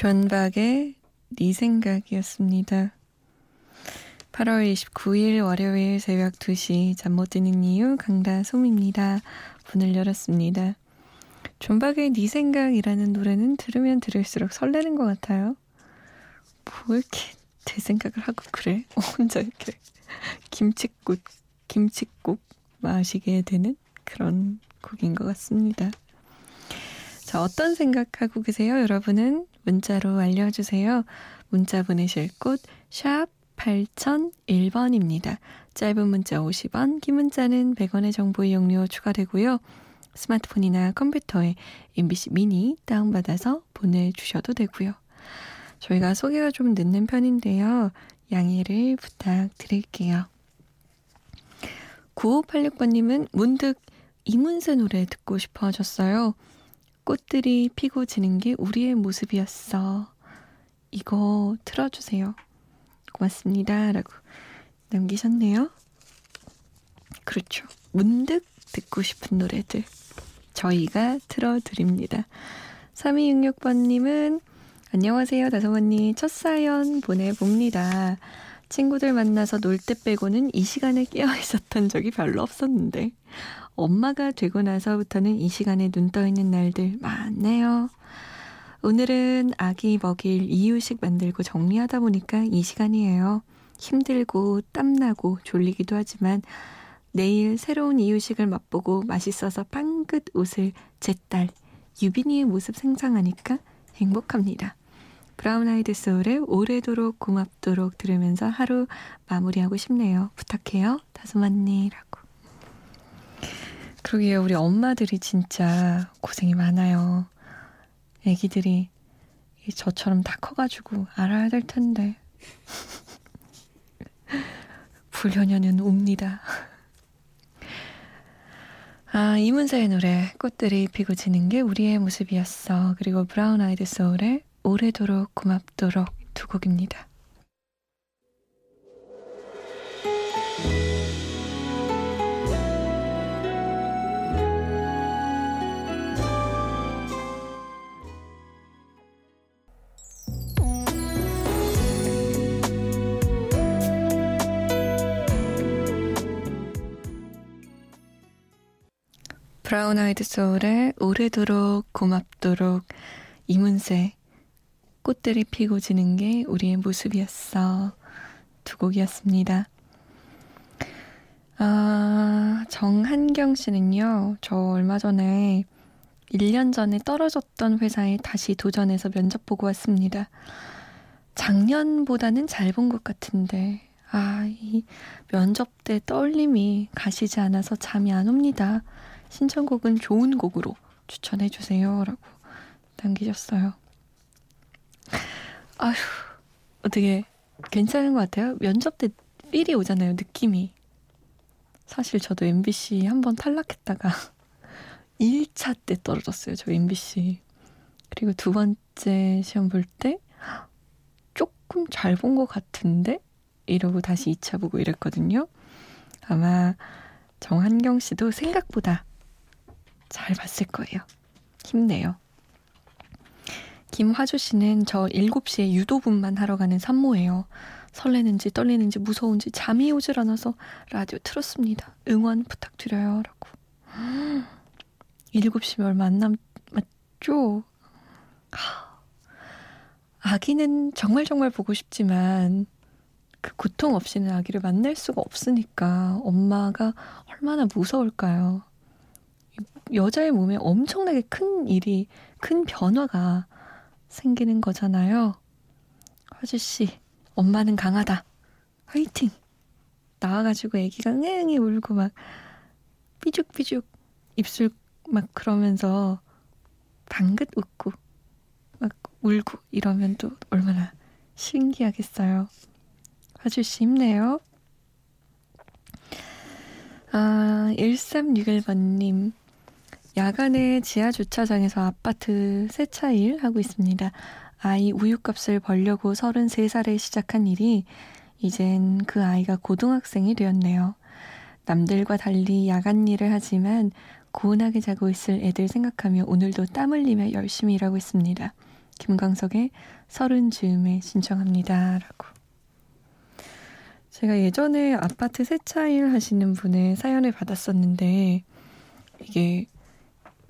존박의 네 생각이었습니다. 8월 29일 월요일 새벽 2시 잠 못 드는 이유 강다솜입니다. 문을 열었습니다. 존박의 네 생각이라는 노래는 들으면 들을수록 설레는 것 같아요. 뭐 이렇게 대 생각을 하고 그래? 혼자 이렇게 김치국, 김치국 마시게 되는 그런 곡인 것 같습니다. 자, 어떤 생각하고 계세요, 여러분은? 문자로 알려주세요. 문자 보내실 곳, 샵 8001번입니다. 짧은 문자 50원, 긴 문자는 100원의 정보 이용료 추가되고요. 스마트폰이나 컴퓨터에 MBC 미니 다운받아서 보내주셔도 되고요. 저희가 소개가 좀 늦는 편인데요. 양해를 부탁드릴게요. 9586번님은 문득 이문세 노래 듣고 싶어 하셨어요. 꽃들이 피고 지는 게 우리의 모습이었어. 이거 틀어주세요. 고맙습니다. 라고 남기셨네요. 그렇죠. 문득 듣고 싶은 노래들 저희가 틀어드립니다. 3266번님은 안녕하세요. 다솜언니 첫 사연 보내봅니다. 친구들 만나서 놀 때 빼고는 이 시간에 깨어 있었던 적이 별로 없었는데 엄마가 되고 나서부터는 이 시간에 눈 떠 있는 날들 많네요. 오늘은 아기 먹일 이유식 만들고 정리하다 보니까 이 시간이에요. 힘들고 땀나고 졸리기도 하지만 내일 새로운 이유식을 맛보고 맛있어서 빵긋 웃을 제 딸 유빈이의 모습 생상하니까 행복합니다. 브라운 아이드 소울의 오래도록 고맙도록 들으면서 하루 마무리하고 싶네요. 부탁해요. 다솜언니라고. 그러게요. 우리 엄마들이 진짜 고생이 많아요. 애기들이 저처럼 다 커가지고 알아야 될 텐데. 불효녀는 옵니다. 아, 이문세의 노래, 꽃들이 피고 지는 게 우리의 모습이었어. 그리고 브라운 아이드 소울의 오래도록 고맙도록 두 곡입니다. 브라운 아이드 소울의 오래도록 고맙도록 이문세 꽃들이 피고 지는 게 우리의 모습이었어 두 곡이었습니다. 아, 정한경 씨는요, 저 얼마 전에 1년 전에 떨어졌던 회사에 다시 도전해서 면접 보고 왔습니다. 작년보다는 잘 본 것 같은데, 아, 이 면접 때 떨림이 가시지 않아서 잠이 안 옵니다. 신청곡은 좋은 곡으로 추천해 주세요. 라고 남기셨어요. 아휴, 어떻게 괜찮은 것 같아요? 면접 때 필이 오잖아요, 느낌이. 사실 저도 MBC 한 번 탈락했다가 1차 때 떨어졌어요, 저 MBC. 그리고 두 번째 시험 볼 때 조금 잘 본 것 같은데? 이러고 다시 2차 보고 이랬거든요. 아마 정한경 씨도 생각보다 잘 봤을 거예요. 힘내요. 김화주 씨는 저 7시에 유도분만 하러 가는 산모예요. 설레는지 떨리는지 무서운지 잠이 오질 않아서 라디오 틀었습니다. 응원 부탁드려요. 라고. 7시면 얼마 안 남았죠? 아기는 정말 정말 보고 싶지만 그 고통 없이는 아기를 만날 수가 없으니까 엄마가 얼마나 무서울까요? 여자의 몸에 엄청나게 큰 일이, 큰 변화가 생기는 거잖아요. 화주씨, 엄마는 강하다. 화이팅! 나와가지고 애기가 응애응애 울고 막 삐죽삐죽 입술 막 그러면서 방긋 웃고 막 울고 이러면 또 얼마나 신기하겠어요. 화주 씨 힘내요. 아, 1361번님. 야간에 지하 주차장에서 아파트 세차 일 하고 있습니다. 아이 우유값을 벌려고 33살에 시작한 일이 이젠 그 아이가 고등학생이 되었네요. 남들과 달리 야간 일을 하지만 고운하게 자고 있을 애들 생각하며 오늘도 땀 흘리며 열심히 일하고 있습니다. 김광석의 서른 즈음에 신청합니다. 라고. 제가 예전에 아파트 세차일 하시는 분의 사연을 받았었는데 이게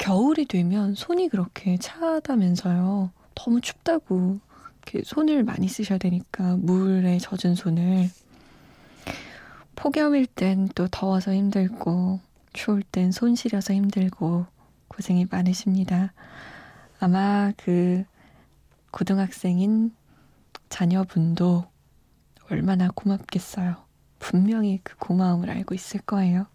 겨울이 되면 손이 그렇게 차다면서요. 너무 춥다고 이렇게 손을 많이 쓰셔야 되니까 물에 젖은 손을 폭염일 땐 또 더워서 힘들고 추울 땐 손 시려서 힘들고 고생이 많으십니다. 아마 그 고등학생인 자녀분도 얼마나 고맙겠어요. 분명히 그 고마움을 알고 있을 거예요.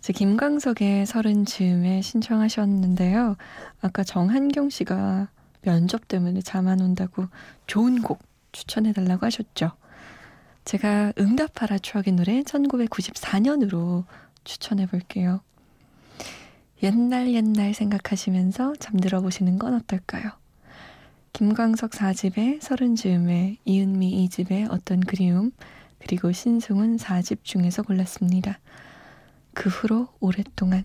제 김광석의 서른 즈음에 신청하셨는데요. 아까 정한경 씨가 면접 때문에 잠 안 온다고 좋은 곡 추천해달라고 하셨죠. 제가 응답하라 추억의 노래 1994년으로 추천해 볼게요. 옛날 옛날 생각하시면서 잠들어 보시는 건 어떨까요? 김광석 4집의 서른 즈음에 이은미 2집의 어떤 그리움 그리고 신승훈 4집 중에서 골랐습니다. 그 후로 오랫동안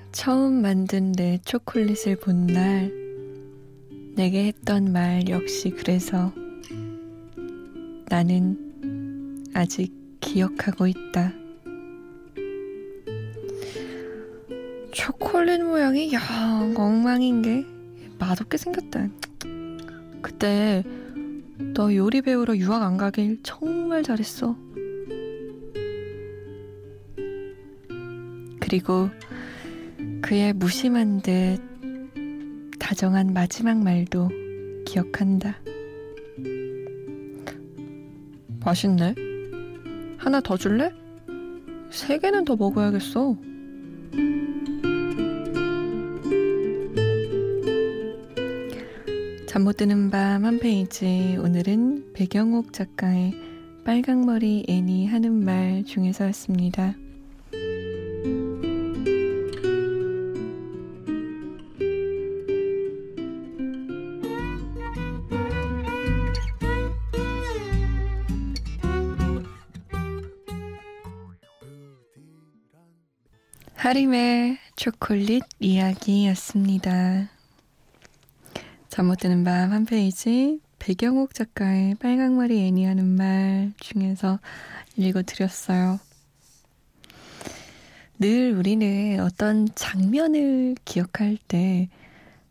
처음 만든 내 초콜릿을 본 날, 내게 했던 말 역시 그래서 나는 아직 기억하고 있다. 초콜릿 모양이 영 엉망인 게 맛없게 생겼다. 그때 너 요리 배우러 유학 안 가길 정말 잘했어. 그리고 그의 무심한 듯 다정한 마지막 말도 기억한다. 맛있네. 하나 더 줄래? 세 개는 더 먹어야겠어. 잠 못 드는 밤 한 페이지. 오늘은 배경옥 작가의 빨강머리 애니 하는 말 중에서였습니다. 하림의 초콜릿 이야기였습니다. 잠 못 드는 밤 한 페이지 배경옥 작가의 빨강머리 애니 하는 말 중에서 읽어드렸어요. 늘 우리는 어떤 장면을 기억할 때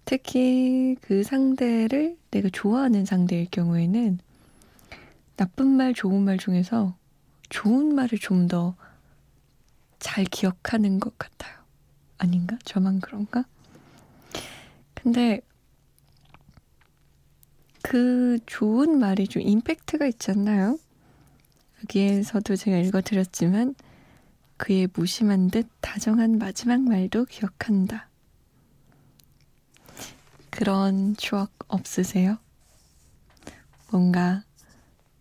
특히 그 상대를 내가 좋아하는 상대일 경우에는 나쁜 말, 좋은 말 중에서 좋은 말을 좀더 잘 기억하는 것 같아요. 아닌가? 저만 그런가? 근데 그 좋은 말이 좀 임팩트가 않나요? 여기에서도 제가 읽어드렸지만 그의 무심한 듯 다정한 마지막 말도 기억한다. 그런 추억 없으세요? 뭔가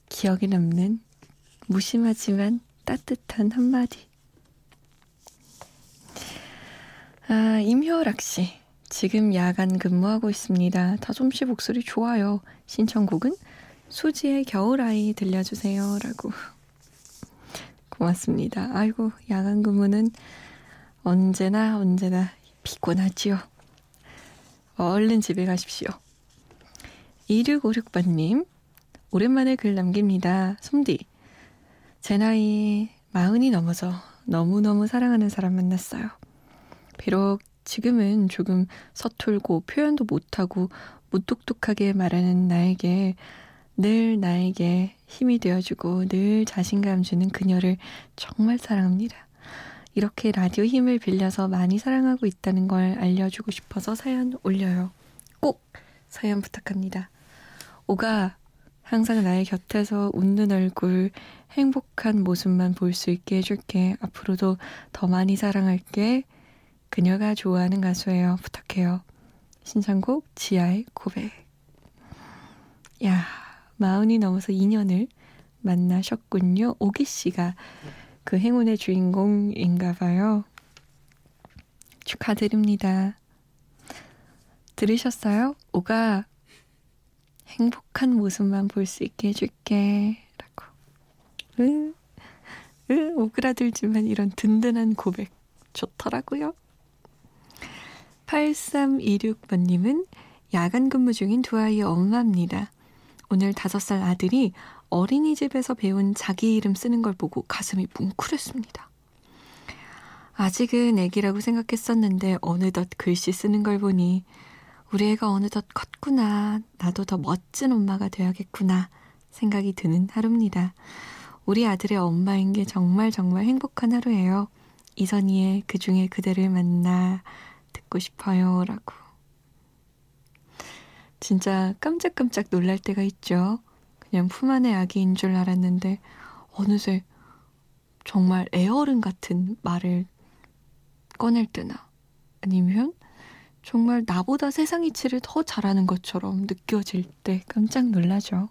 기억에 남는 무심하지만 따뜻한 한마디. 아, 임효락 씨. 지금 야간 근무하고 있습니다. 다솜 씨 목소리 좋아요. 신청곡은 수지의 겨울아이 들려주세요. 라고. 고맙습니다. 아이고, 야간 근무는 언제나 언제나 피곤하지요. 얼른 집에 가십시오. 2656번님, 오랜만에 글 남깁니다. 솜디, 제 나이 마흔이 넘어서 너무너무 사랑하는 사람 만났어요. 비록 지금은 조금 서툴고 표현도 못하고 무뚝뚝하게 말하는 나에게 늘 나에게 힘이 되어주고 늘 자신감 주는 그녀를 정말 사랑합니다. 이렇게 라디오 힘을 빌려서 많이 사랑하고 있다는 걸 알려주고 싶어서 사연 올려요. 꼭 사연 부탁합니다. 오가 항상 나의 곁에서 웃는 얼굴, 행복한 모습만 볼 수 있게 해줄게. 앞으로도 더 많이 사랑할게. 그녀가 좋아하는 가수예요. 부탁해요. 신청곡 지하의 고백. 야, 마흔이 넘어서 2년을 만나셨군요. 오기 씨가 그 행운의 주인공인가 봐요. 축하드립니다. 들으셨어요? 오가 행복한 모습만 볼 수 있게 해줄게. 라고. 으, 으, 오그라들지만 이런 든든한 고백 좋더라고요. 8326번님은 야간 근무 중인 두 아이의 엄마입니다. 오늘 5살 아들이 어린이집에서 배운 자기 이름 쓰는 걸 보고 가슴이 뭉클했습니다. 아직은 애기라고 생각했었는데 어느덧 글씨 쓰는 걸 보니 우리 애가 어느덧 컸구나. 나도 더 멋진 엄마가 되어야겠구나. 생각이 드는 하루입니다. 우리 아들의 엄마인 게 정말 정말 행복한 하루예요. 이선희의 그 중에 그대를 만나 듣고 싶어요. 라고. 진짜 깜짝깜짝 놀랄 때가 있죠. 그냥 품 안의 아기인 줄 알았는데, 어느새 정말 애어른 같은 말을 꺼낼 때나, 아니면 정말 나보다 세상 이치를 더 잘하는 것처럼 느껴질 때 깜짝 놀라죠.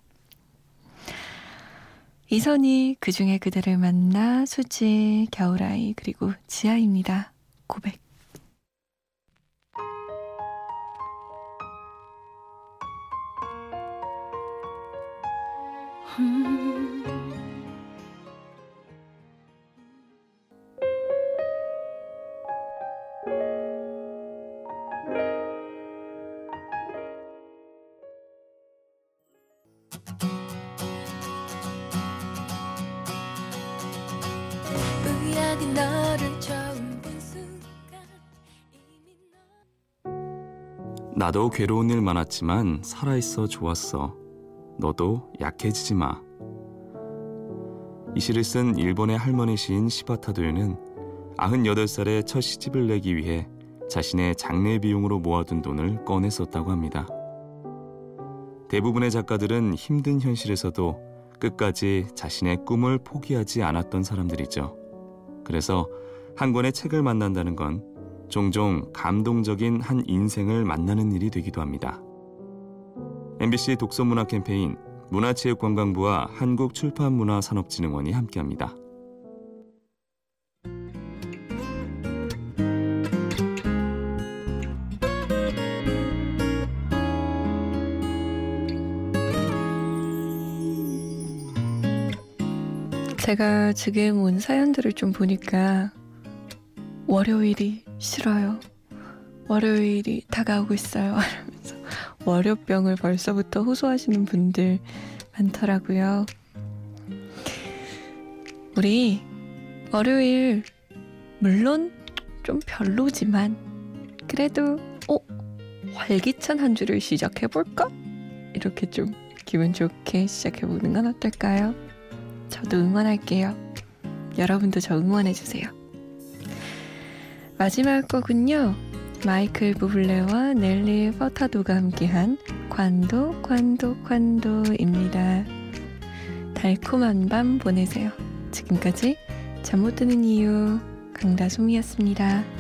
이선이 그 중에 그대를 만나 수지, 겨울아이, 그리고 지아입니다. 고백. 나도 괴로운 일 많았지만 살아있어 좋았어. 너도 약해지지 마. 이 시를 쓴 일본의 할머니 시인 시바타도요는 98살에 첫 시집을 내기 위해 자신의 장례 비용으로 모아둔 돈을 꺼내 썼다고 합니다. 대부분의 작가들은 힘든 현실에서도 끝까지 자신의 꿈을 포기하지 않았던 사람들이죠. 그래서 한 권의 책을 만난다는 건 종종 감동적인 한 인생을 만나는 일이 되기도 합니다. MBC 독서문화 캠페인 문화체육관광부와 한국출판문화산업진흥원이 함께합니다. 제가 지금 온 사연들을 좀 보니까 월요일이 싫어요. 월요일이 다가오고 있어요. 이러면서 월요병을 벌써부터 호소하시는 분들 많더라고요. 우리 월요일 물론 좀 별로지만 그래도 어 활기찬 한 주를 시작해 볼까? 이렇게 좀 기분 좋게 시작해 보는 건 어떨까요? 저도 응원할게요. 여러분도 저 응원해 주세요. 마지막 곡은요. 마이클 부블레와 넬리 퍼타도가 함께한 관도 관도 관도입니다. 달콤한 밤 보내세요. 지금까지 잠 못 드는 이유 강다솜이었습니다.